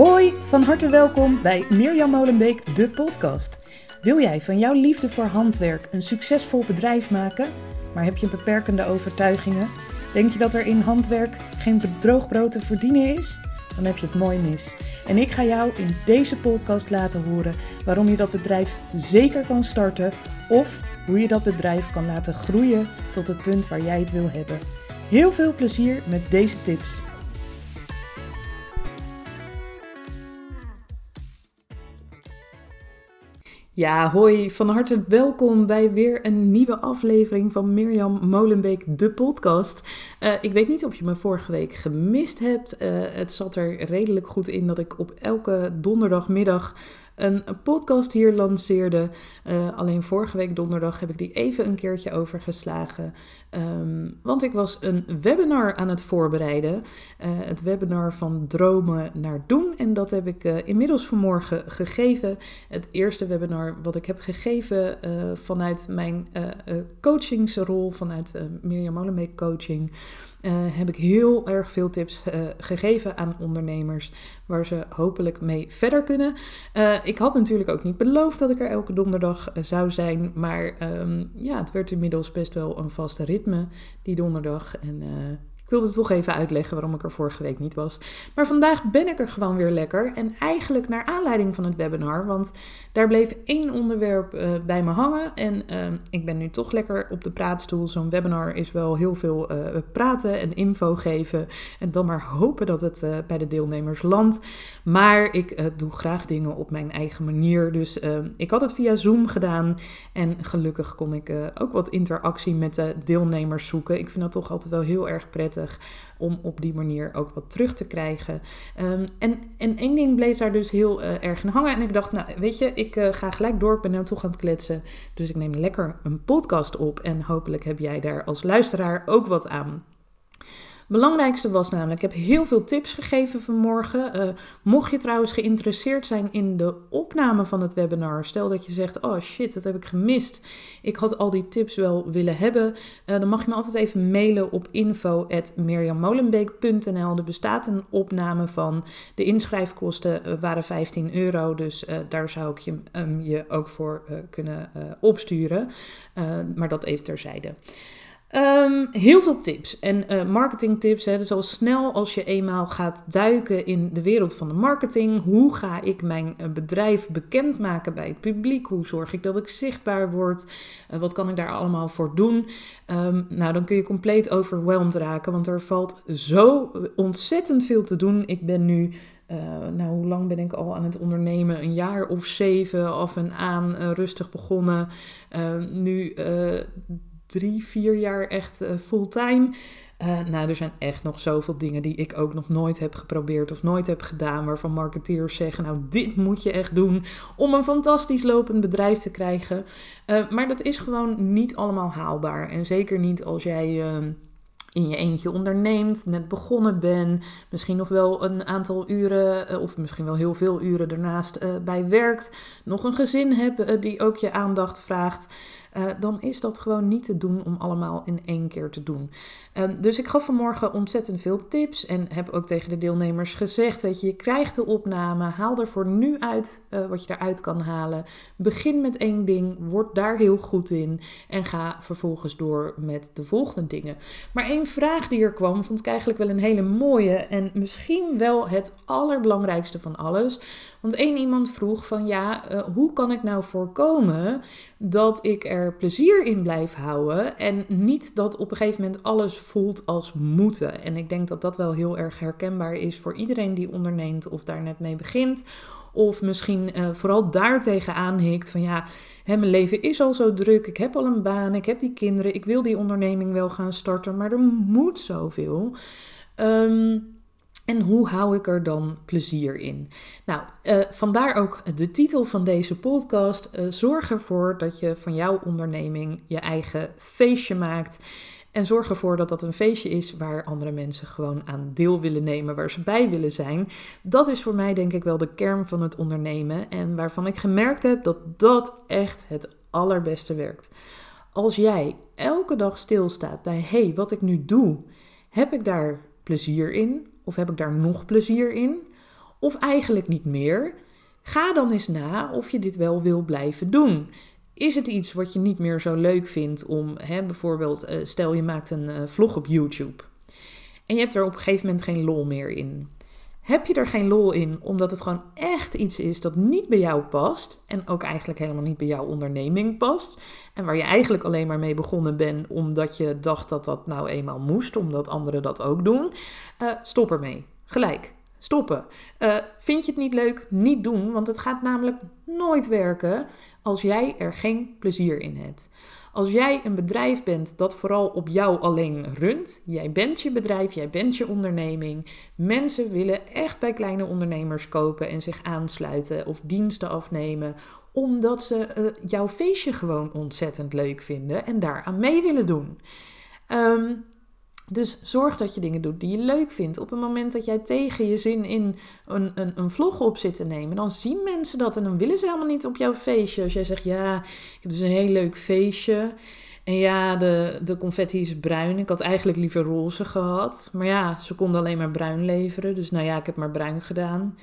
Hoi, van harte welkom bij Mirjam Molenbeek, de podcast. Wil jij van jouw liefde voor handwerk een succesvol bedrijf maken, maar heb je beperkende overtuigingen? Denk je dat er in handwerk geen bedroogbrood te verdienen is? Dan heb je het mooi mis. En ik ga jou in deze podcast laten horen waarom je dat bedrijf zeker kan starten of hoe je dat bedrijf kan laten groeien tot het punt waar jij het wil hebben. Heel veel plezier met deze tips. Ja, hoi, van harte welkom bij weer een nieuwe aflevering van Mirjam Molenbeek, de podcast. Uh, ik weet niet of je me vorige week gemist hebt. Uh, het zat er redelijk goed in dat ik op elke donderdagmiddag een podcast hier lanceerde. Uh, alleen vorige week donderdag heb ik die even een keertje overgeslagen. Um, want ik was een webinar aan het voorbereiden. Uh, het webinar van dromen naar doen. En dat heb ik uh, inmiddels vanmorgen gegeven. Het eerste webinar wat ik heb gegeven vanuit mijn coachingsrol, vanuit Mirjam Molenbeek Coaching. Uh, heb ik heel erg veel tips uh, gegeven aan ondernemers waar ze hopelijk mee verder kunnen. Uh, ik had natuurlijk ook niet beloofd dat ik er elke donderdag zou zijn, maar um, ja, het werd inmiddels best wel een vaste ritme die donderdag. En ik wilde toch even uitleggen waarom ik er vorige week niet was. Maar vandaag ben ik er gewoon weer lekker. En eigenlijk naar aanleiding van het webinar. Want daar bleef één onderwerp uh, bij me hangen. En uh, ik ben nu toch lekker op de praatstoel. Zo'n webinar is wel heel veel uh, praten en info geven. En dan maar hopen dat het uh, bij de deelnemers landt. Maar ik doe graag dingen op mijn eigen manier. Dus ik had het via Zoom gedaan. En gelukkig kon ik ook wat interactie met de deelnemers zoeken. Ik vind dat toch altijd wel heel erg prettig om op die manier ook wat terug te krijgen. Um, en, en één ding bleef daar dus heel uh, erg in hangen. En ik dacht, nou weet je, ik uh, ga gelijk door. Ik ben nu toch aan het kletsen. Dus ik neem lekker een podcast op. En hopelijk heb jij daar als luisteraar ook wat aan belangrijkste was namelijk, ik heb heel veel tips gegeven vanmorgen. Uh, mocht je trouwens geïnteresseerd zijn in de opname van het webinar, stel dat je zegt, oh shit, dat heb ik gemist. Ik had al die tips wel willen hebben. Uh, dan mag je me altijd even mailen op info.mirjammolenbeek.nl. Er bestaat een opname van. De inschrijfkosten uh, waren 15 euro, dus daar zou ik je, je ook voor kunnen opsturen. maar dat even terzijde. Um, heel veel tips en uh, marketingtips. Hè. Dus al snel als je eenmaal gaat duiken in de wereld van de marketing. Hoe ga ik mijn uh, bedrijf bekendmaken bij het publiek? Hoe zorg ik dat ik zichtbaar word? Uh, wat kan ik daar allemaal voor doen? Um, nou, dan kun je compleet overweldigd raken, want er valt zo ontzettend veel te doen. Ik ben nu nou, hoe lang ben ik al aan het ondernemen? Een jaar of zeven af en aan rustig begonnen. Uh, nu drie, vier jaar echt uh, fulltime. Uh, nou, er zijn echt nog zoveel dingen die ik ook nog nooit heb geprobeerd of nooit heb gedaan. Waarvan marketeers zeggen: Nou, dit moet je echt doen om een fantastisch lopend bedrijf te krijgen. Uh, maar dat is gewoon niet allemaal haalbaar. En zeker niet als jij. Uh, in je eentje onderneemt, net begonnen bent, misschien nog wel een aantal uren of misschien wel heel veel uren daarnaast bij werkt, nog een gezin hebt die ook je aandacht vraagt. Uh, dan is dat gewoon niet te doen om allemaal in één keer te doen. Um, dus ik gaf vanmorgen ontzettend veel tips en heb ook tegen de deelnemers gezegd: Weet je, je krijgt de opname, haal er voor nu uit uh, wat je eruit kan halen. Begin met één ding, word daar heel goed in en ga vervolgens door met de volgende dingen. Maar één vraag die er kwam, vond ik eigenlijk wel een hele mooie en misschien wel het allerbelangrijkste van alles. Want één iemand vroeg van ja, uh, hoe kan ik nou voorkomen dat ik er plezier in blijf houden en niet dat op een gegeven moment alles voelt als moeten. En ik denk dat dat wel heel erg herkenbaar is voor iedereen die onderneemt of daar net mee begint. Of misschien uh, vooral daar tegenaan hikt van ja, hè, mijn leven is al zo druk, ik heb al een baan, ik heb die kinderen, ik wil die onderneming wel gaan starten, maar er moet zoveel. Um, en hoe hou ik er dan plezier in? Nou, uh, vandaar ook de titel van deze podcast. Uh, zorg ervoor dat je van jouw onderneming je eigen feestje maakt. En zorg ervoor dat dat een feestje is waar andere mensen gewoon aan deel willen nemen, waar ze bij willen zijn. Dat is voor mij denk ik wel de kern van het ondernemen en waarvan ik gemerkt heb dat dat echt het allerbeste werkt. Als jij elke dag stilstaat bij hé, hey, wat ik nu doe, heb ik daar plezier in? Of heb ik daar nog plezier in? of eigenlijk niet meer, ga dan eens na of je dit wel wil blijven doen. Is het iets wat je niet meer zo leuk vindt om, hè, bijvoorbeeld, uh, stel je maakt een uh, vlog op YouTube en je hebt er op een gegeven moment geen lol meer in. Heb je er geen lol in omdat het gewoon echt iets is dat niet bij jou past en ook eigenlijk helemaal niet bij jouw onderneming past waar je eigenlijk alleen maar mee begonnen bent omdat je dacht dat dat nou eenmaal moest, omdat anderen dat ook doen, uh, stop ermee. Gelijk. Stoppen. Uh, vind je het niet leuk? Niet doen, want het gaat namelijk nooit werken als jij er geen plezier in hebt. Als jij een bedrijf bent dat vooral op jou alleen runt, jij bent je bedrijf, jij bent je onderneming. Mensen willen echt bij kleine ondernemers kopen en zich aansluiten of diensten afnemen, omdat ze uh, jouw feestje gewoon ontzettend leuk vinden en daaraan mee willen doen. Um, dus zorg dat je dingen doet die je leuk vindt. Op het moment dat jij tegen je zin in een, een, een vlog op zit te nemen, dan zien mensen dat en dan willen ze helemaal niet op jouw feestje. Als jij zegt, ja, ik heb dus een heel leuk feestje. En ja, de, de confetti is bruin. Ik had eigenlijk liever roze gehad. Maar ja, ze konden alleen maar bruin leveren. Dus nou ja, ik heb maar bruin gedaan.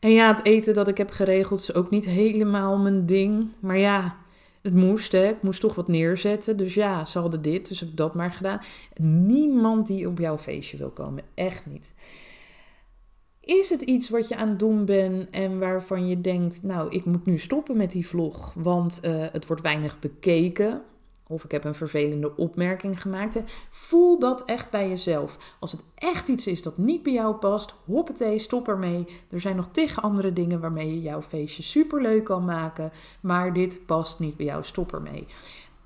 En ja, het eten dat ik heb geregeld is ook niet helemaal mijn ding. Maar ja, het moest, hè. Ik moest toch wat neerzetten. Dus ja, ze hadden dit, dus heb ik dat maar gedaan. Niemand die op jouw feestje wil komen. Echt niet. Is het iets wat je aan het doen bent en waarvan je denkt, nou, ik moet nu stoppen met die vlog, want uh, het wordt weinig bekeken? Of ik heb een vervelende opmerking gemaakt. Voel dat echt bij jezelf. Als het echt iets is dat niet bij jou past, hoppatee, stop ermee. Er zijn nog tig andere dingen waarmee je jouw feestje superleuk kan maken. Maar dit past niet bij jou, stop ermee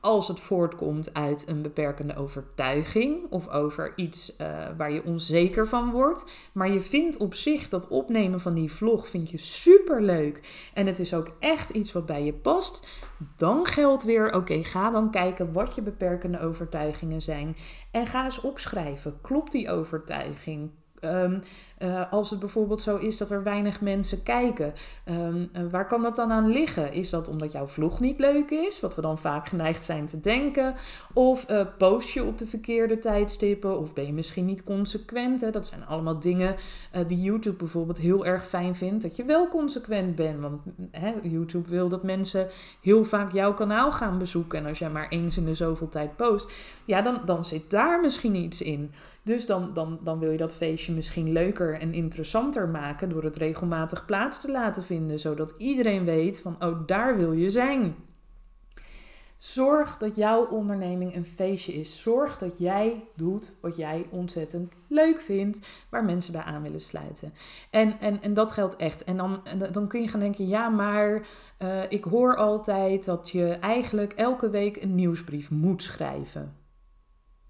als het voortkomt uit een beperkende overtuiging of over iets uh, waar je onzeker van wordt. Maar je vindt op zich dat opnemen van die vlog vind je super leuk en het is ook echt iets wat bij je past. Dan geldt weer, oké, ga dan kijken wat je beperkende overtuigingen zijn en ga eens opschrijven. Klopt die overtuiging? Um, uh, als het bijvoorbeeld zo is dat er weinig mensen kijken, um, uh, waar kan dat dan aan liggen? Is dat omdat jouw vlog niet leuk is, wat we dan vaak geneigd zijn te denken? Of uh, post je op de verkeerde tijdstippen? Of ben je misschien niet consequent? Hè? Dat zijn allemaal dingen die YouTube bijvoorbeeld heel erg fijn vindt, dat je wel consequent bent. Want hè, YouTube wil dat mensen heel vaak jouw kanaal gaan bezoeken. En als jij maar eens in de zoveel tijd post, ja, dan, dan zit daar misschien iets in. Dus dan, dan, dan wil je dat feestje misschien leuker en interessanter maken door het regelmatig plaats te laten vinden, zodat iedereen weet van, oh, daar wil je zijn. Zorg dat jouw onderneming een feestje is. Zorg dat jij doet wat jij ontzettend leuk vindt, waar mensen bij aan willen sluiten. En, en, en dat geldt echt. En dan, dan kun je gaan denken: ja, maar uh, ik hoor altijd dat je eigenlijk elke week een nieuwsbrief moet schrijven.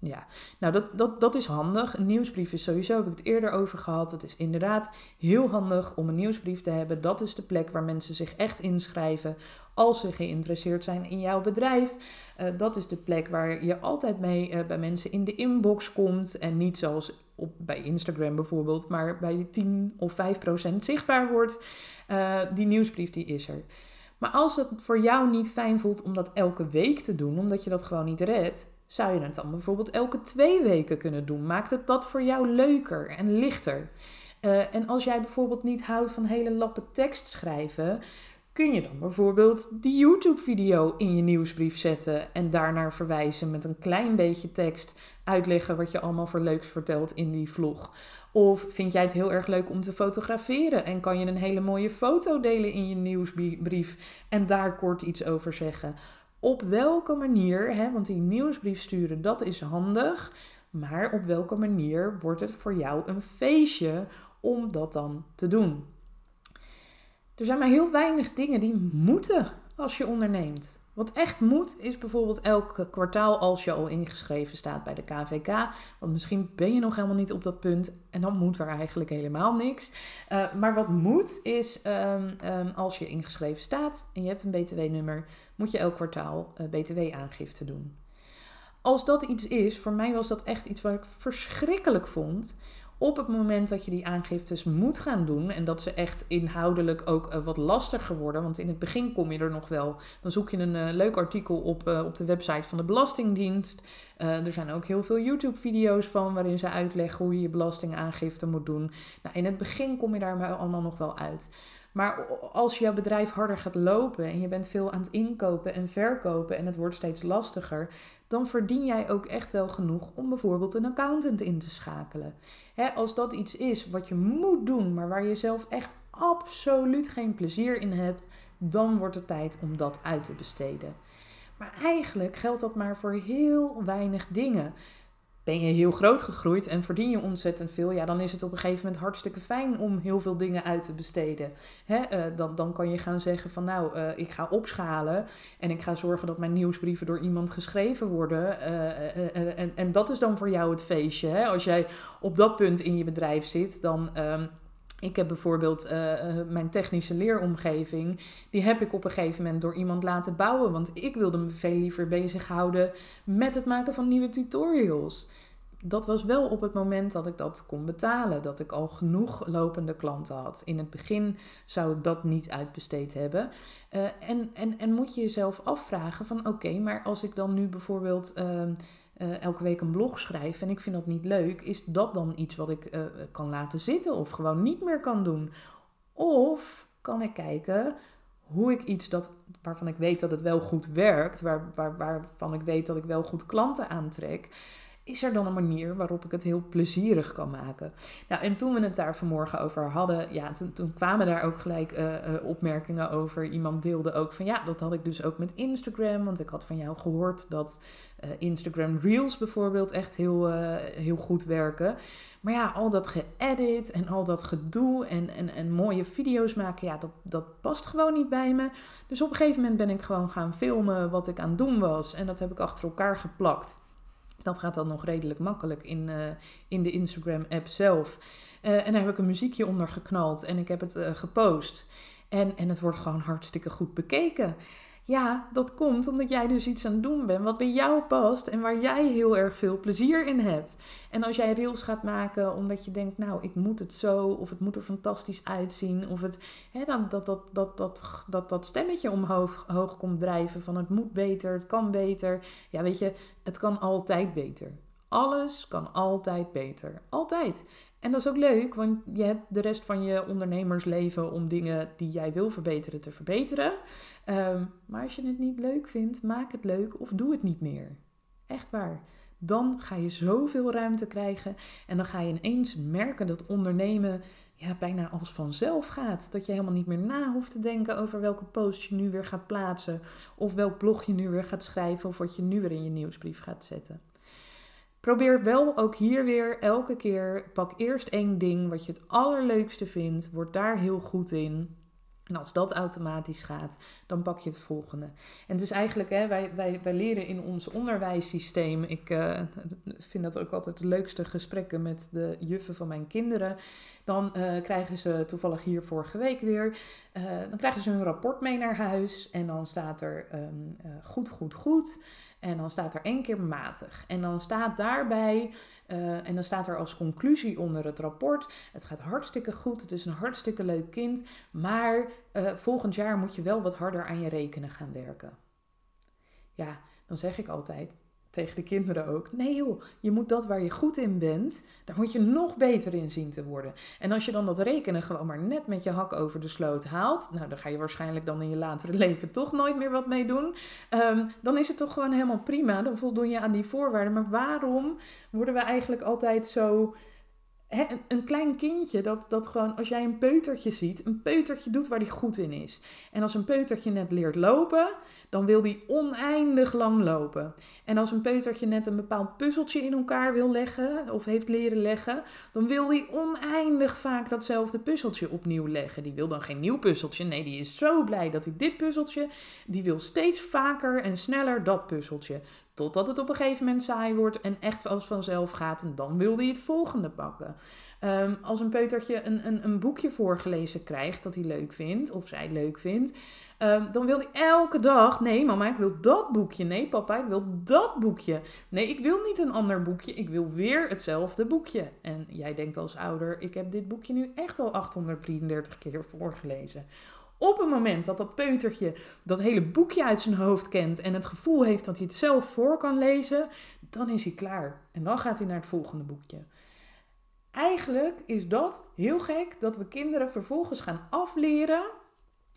Ja, nou dat, dat, dat is handig. Een nieuwsbrief is sowieso, heb ik het eerder over gehad. Het is inderdaad heel handig om een nieuwsbrief te hebben. Dat is de plek waar mensen zich echt inschrijven als ze geïnteresseerd zijn in jouw bedrijf. Uh, dat is de plek waar je altijd mee uh, bij mensen in de inbox komt. En niet zoals op, bij Instagram bijvoorbeeld, maar bij 10 of 5 procent zichtbaar wordt. Uh, die nieuwsbrief die is er. Maar als het voor jou niet fijn voelt om dat elke week te doen, omdat je dat gewoon niet redt, zou je het dan bijvoorbeeld elke twee weken kunnen doen? Maakt het dat voor jou leuker en lichter? Uh, en als jij bijvoorbeeld niet houdt van hele lappen tekst schrijven, kun je dan bijvoorbeeld die YouTube-video in je nieuwsbrief zetten en daarnaar verwijzen met een klein beetje tekst, uitleggen wat je allemaal voor leuks vertelt in die vlog. Of vind jij het heel erg leuk om te fotograferen en kan je een hele mooie foto delen in je nieuwsbrief en daar kort iets over zeggen? op welke manier, hè, want die nieuwsbrief sturen, dat is handig. Maar op welke manier wordt het voor jou een feestje om dat dan te doen? Er zijn maar heel weinig dingen die moeten als je onderneemt. Wat echt moet, is bijvoorbeeld elk kwartaal als je al ingeschreven staat bij de KVK. Want misschien ben je nog helemaal niet op dat punt en dan moet er eigenlijk helemaal niks. Uh, maar wat moet, is um, um, als je ingeschreven staat en je hebt een BTW-nummer, moet je elk kwartaal uh, BTW-aangifte doen. Als dat iets is, voor mij was dat echt iets wat ik verschrikkelijk vond Op het moment dat je die aangiftes moet gaan doen en dat ze echt inhoudelijk ook uh, wat lastiger worden, want in het begin kom je er nog wel, dan zoek je een uh, leuk artikel op, uh, op de website van de Belastingdienst. er zijn ook heel veel YouTube-video's van waarin ze uitleggen hoe je je belastingaangifte moet doen. Nou, in het begin kom je daar allemaal nog wel uit. Maar als jouw bedrijf harder gaat lopen en je bent veel aan het inkopen en verkopen en het wordt steeds lastiger, dan verdien jij ook echt wel genoeg om bijvoorbeeld een accountant in te schakelen. als dat iets is wat je moet doen, maar waar je zelf echt absoluut geen plezier in hebt, dan wordt het tijd om dat uit te besteden. Maar eigenlijk geldt dat maar voor heel weinig dingen ben je heel groot gegroeid en verdien je ontzettend veel, ja, dan is het op een gegeven moment hartstikke fijn om heel veel dingen uit te besteden. Hè, uh, dan, dan kan je gaan zeggen van nou, uh, ik ga opschalen en ik ga zorgen dat mijn nieuwsbrieven door iemand geschreven worden. Uh, en, en dat is dan voor jou het feestje. Hè? Als jij op dat punt in je bedrijf zit, dan. Um, ik heb bijvoorbeeld uh, mijn technische leeromgeving, die heb ik op een gegeven moment door iemand laten bouwen. Want ik wilde me veel liever bezighouden met het maken van nieuwe tutorials. Dat was wel op het moment dat ik dat kon betalen, dat ik al genoeg lopende klanten had. In het begin zou ik dat niet uitbesteed hebben. Uh, en, en, en moet je jezelf afvragen van oké, maar als ik dan nu bijvoorbeeld... Uh, uh, elke week een blog schrijf en ik vind dat niet leuk, is dat dan iets wat ik uh, kan laten zitten of gewoon niet meer kan doen? Of kan ik kijken hoe ik iets dat, waarvan ik weet dat het wel goed werkt, waar, waar, waarvan ik weet dat ik wel goed klanten aantrek, is er dan een manier waarop ik het heel plezierig kan maken? Nou, en toen we het daar vanmorgen over hadden, ja, toen, kwamen daar ook gelijk opmerkingen over. Iemand deelde ook van ja, dat had ik dus ook met Instagram, want ik had van jou gehoord dat Instagram Reels bijvoorbeeld echt heel, heel goed werken. Maar ja, al dat geëdit en al dat gedoe en, en, en mooie video's maken, ja, dat, dat past gewoon niet bij me. Dus op een gegeven moment ben ik gewoon gaan filmen wat ik aan het doen was. En dat heb ik achter elkaar geplakt. Dat gaat dan nog redelijk makkelijk in, uh, in de Instagram-app zelf. En daar heb ik een muziekje onder geknald en ik heb het gepost. En, en het wordt gewoon hartstikke goed bekeken. Ja, dat komt omdat jij dus iets aan het doen bent wat bij jou past en waar jij heel erg veel plezier in hebt. En als jij reels gaat maken omdat je denkt, nou, ik moet het zo, of het moet er fantastisch uitzien, of het, hè, dat, dat, dat, dat, dat, dat stemmetje omhoog hoog komt drijven van het moet beter, het kan beter. Ja, weet je, het kan altijd beter. Alles kan altijd beter. Altijd. En dat is ook leuk, want je hebt de rest van je ondernemersleven om dingen die jij wil verbeteren te verbeteren. Um, maar als je het niet leuk vindt, maak het leuk of doe het niet meer. Echt waar. Dan ga je zoveel ruimte krijgen en dan ga je ineens merken dat ondernemen ja, bijna als vanzelf gaat. Dat je helemaal niet meer na hoeft te denken over welke post je nu weer gaat plaatsen, of welk blog je nu weer gaat schrijven, of wat je nu weer in je nieuwsbrief gaat zetten. Probeer wel ook hier weer elke keer, pak eerst één ding wat je het allerleukste vindt, word daar heel goed in. En als dat automatisch gaat, dan pak je het volgende. En het is eigenlijk, hè, wij, wij, wij leren in ons onderwijssysteem. Ik uh, vind dat ook altijd de leukste gesprekken met de juffen van mijn kinderen. Dan uh, krijgen ze toevallig hier vorige week weer. Uh, dan krijgen ze hun rapport mee naar huis. En dan staat er um, goed, goed, goed. En dan staat er één keer matig. En dan staat daarbij, en dan staat er als conclusie onder het rapport: het gaat hartstikke goed, het is een hartstikke leuk kind, maar volgend jaar moet je wel wat harder aan je rekenen gaan werken. Ja, dan zeg ik altijd: tegen de kinderen ook. Nee joh, je moet dat waar je goed in bent, daar moet je nog beter in zien te worden. En als je dan dat rekenen gewoon maar net met je hak over de sloot haalt, nou dan ga je waarschijnlijk dan in je latere leven toch nooit meer wat mee doen. Um, dan is het toch gewoon helemaal prima, dan voldoen je aan die voorwaarden. Maar waarom worden we eigenlijk altijd zo een klein kindje dat, dat gewoon, als jij een peutertje ziet, een peutertje doet waar hij goed in is. En als een peutertje net leert lopen, dan wil die oneindig lang lopen. En als een peutertje net een bepaald puzzeltje in elkaar wil leggen, of heeft leren leggen, dan wil die oneindig vaak datzelfde puzzeltje opnieuw leggen. Die wil dan geen nieuw puzzeltje. Nee, die is zo blij dat hij dit puzzeltje, die wil steeds vaker en sneller dat puzzeltje. Totdat het op een gegeven moment saai wordt en echt als vanzelf gaat. En dan wilde je het volgende pakken. Ehm, als een peutertje een, een, een boekje voorgelezen krijgt dat hij leuk vindt, of zij leuk vindt, ehm, dan wil hij elke dag: nee, mama, ik wil dat boekje. Nee, papa, ik wil dat boekje. Nee, ik wil niet een ander boekje. Ik wil weer hetzelfde boekje. En jij denkt als ouder: ik heb dit boekje nu echt al 833 keer voorgelezen. Op het moment dat dat peutertje dat hele boekje uit zijn hoofd kent en het gevoel heeft dat hij het zelf voor kan lezen, dan is hij klaar. En dan gaat hij naar het volgende boekje. Eigenlijk is dat heel gek dat we kinderen vervolgens gaan afleren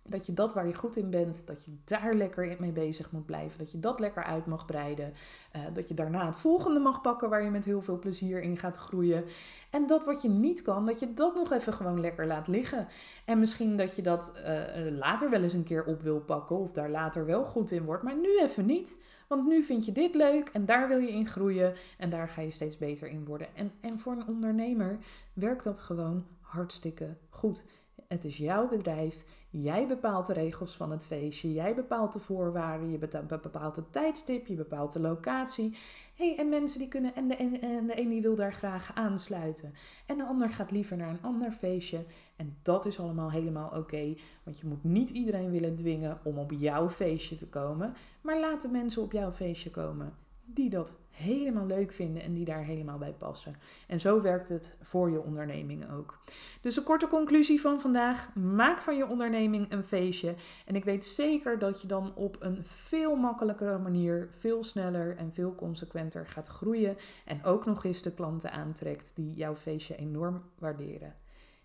dat je dat waar je goed in bent, dat je daar lekker mee bezig moet blijven. Dat je dat lekker uit mag breiden. Uh, dat je daarna het volgende mag pakken waar je met heel veel plezier in gaat groeien. En dat wat je niet kan, dat je dat nog even gewoon lekker laat liggen. En misschien dat je dat uh, later wel eens een keer op wil pakken of daar later wel goed in wordt, maar nu even niet. Want nu vind je dit leuk en daar wil je in groeien en daar ga je steeds beter in worden. En, en voor een ondernemer werkt dat gewoon hartstikke goed. Het is jouw bedrijf. Jij bepaalt de regels van het feestje. Jij bepaalt de voorwaarden. Je bepaalt het tijdstip. Je bepaalt de locatie. Hey, en mensen die kunnen. En de, en, en de een die wil daar graag aansluiten. En de ander gaat liever naar een ander feestje. En dat is allemaal helemaal oké. want je moet niet iedereen willen dwingen om op jouw feestje te komen. Maar laat de mensen op jouw feestje komen die dat helemaal leuk vinden en die daar helemaal bij passen. En zo werkt het voor je onderneming ook. Dus een korte conclusie van vandaag: maak van je onderneming een feestje. En ik weet zeker dat je dan op een veel makkelijkere manier, veel sneller en veel consequenter gaat groeien. En ook nog eens de klanten aantrekt die jouw feestje enorm waarderen.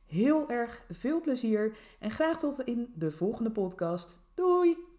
Heel erg veel plezier en graag tot in de volgende podcast. Doei!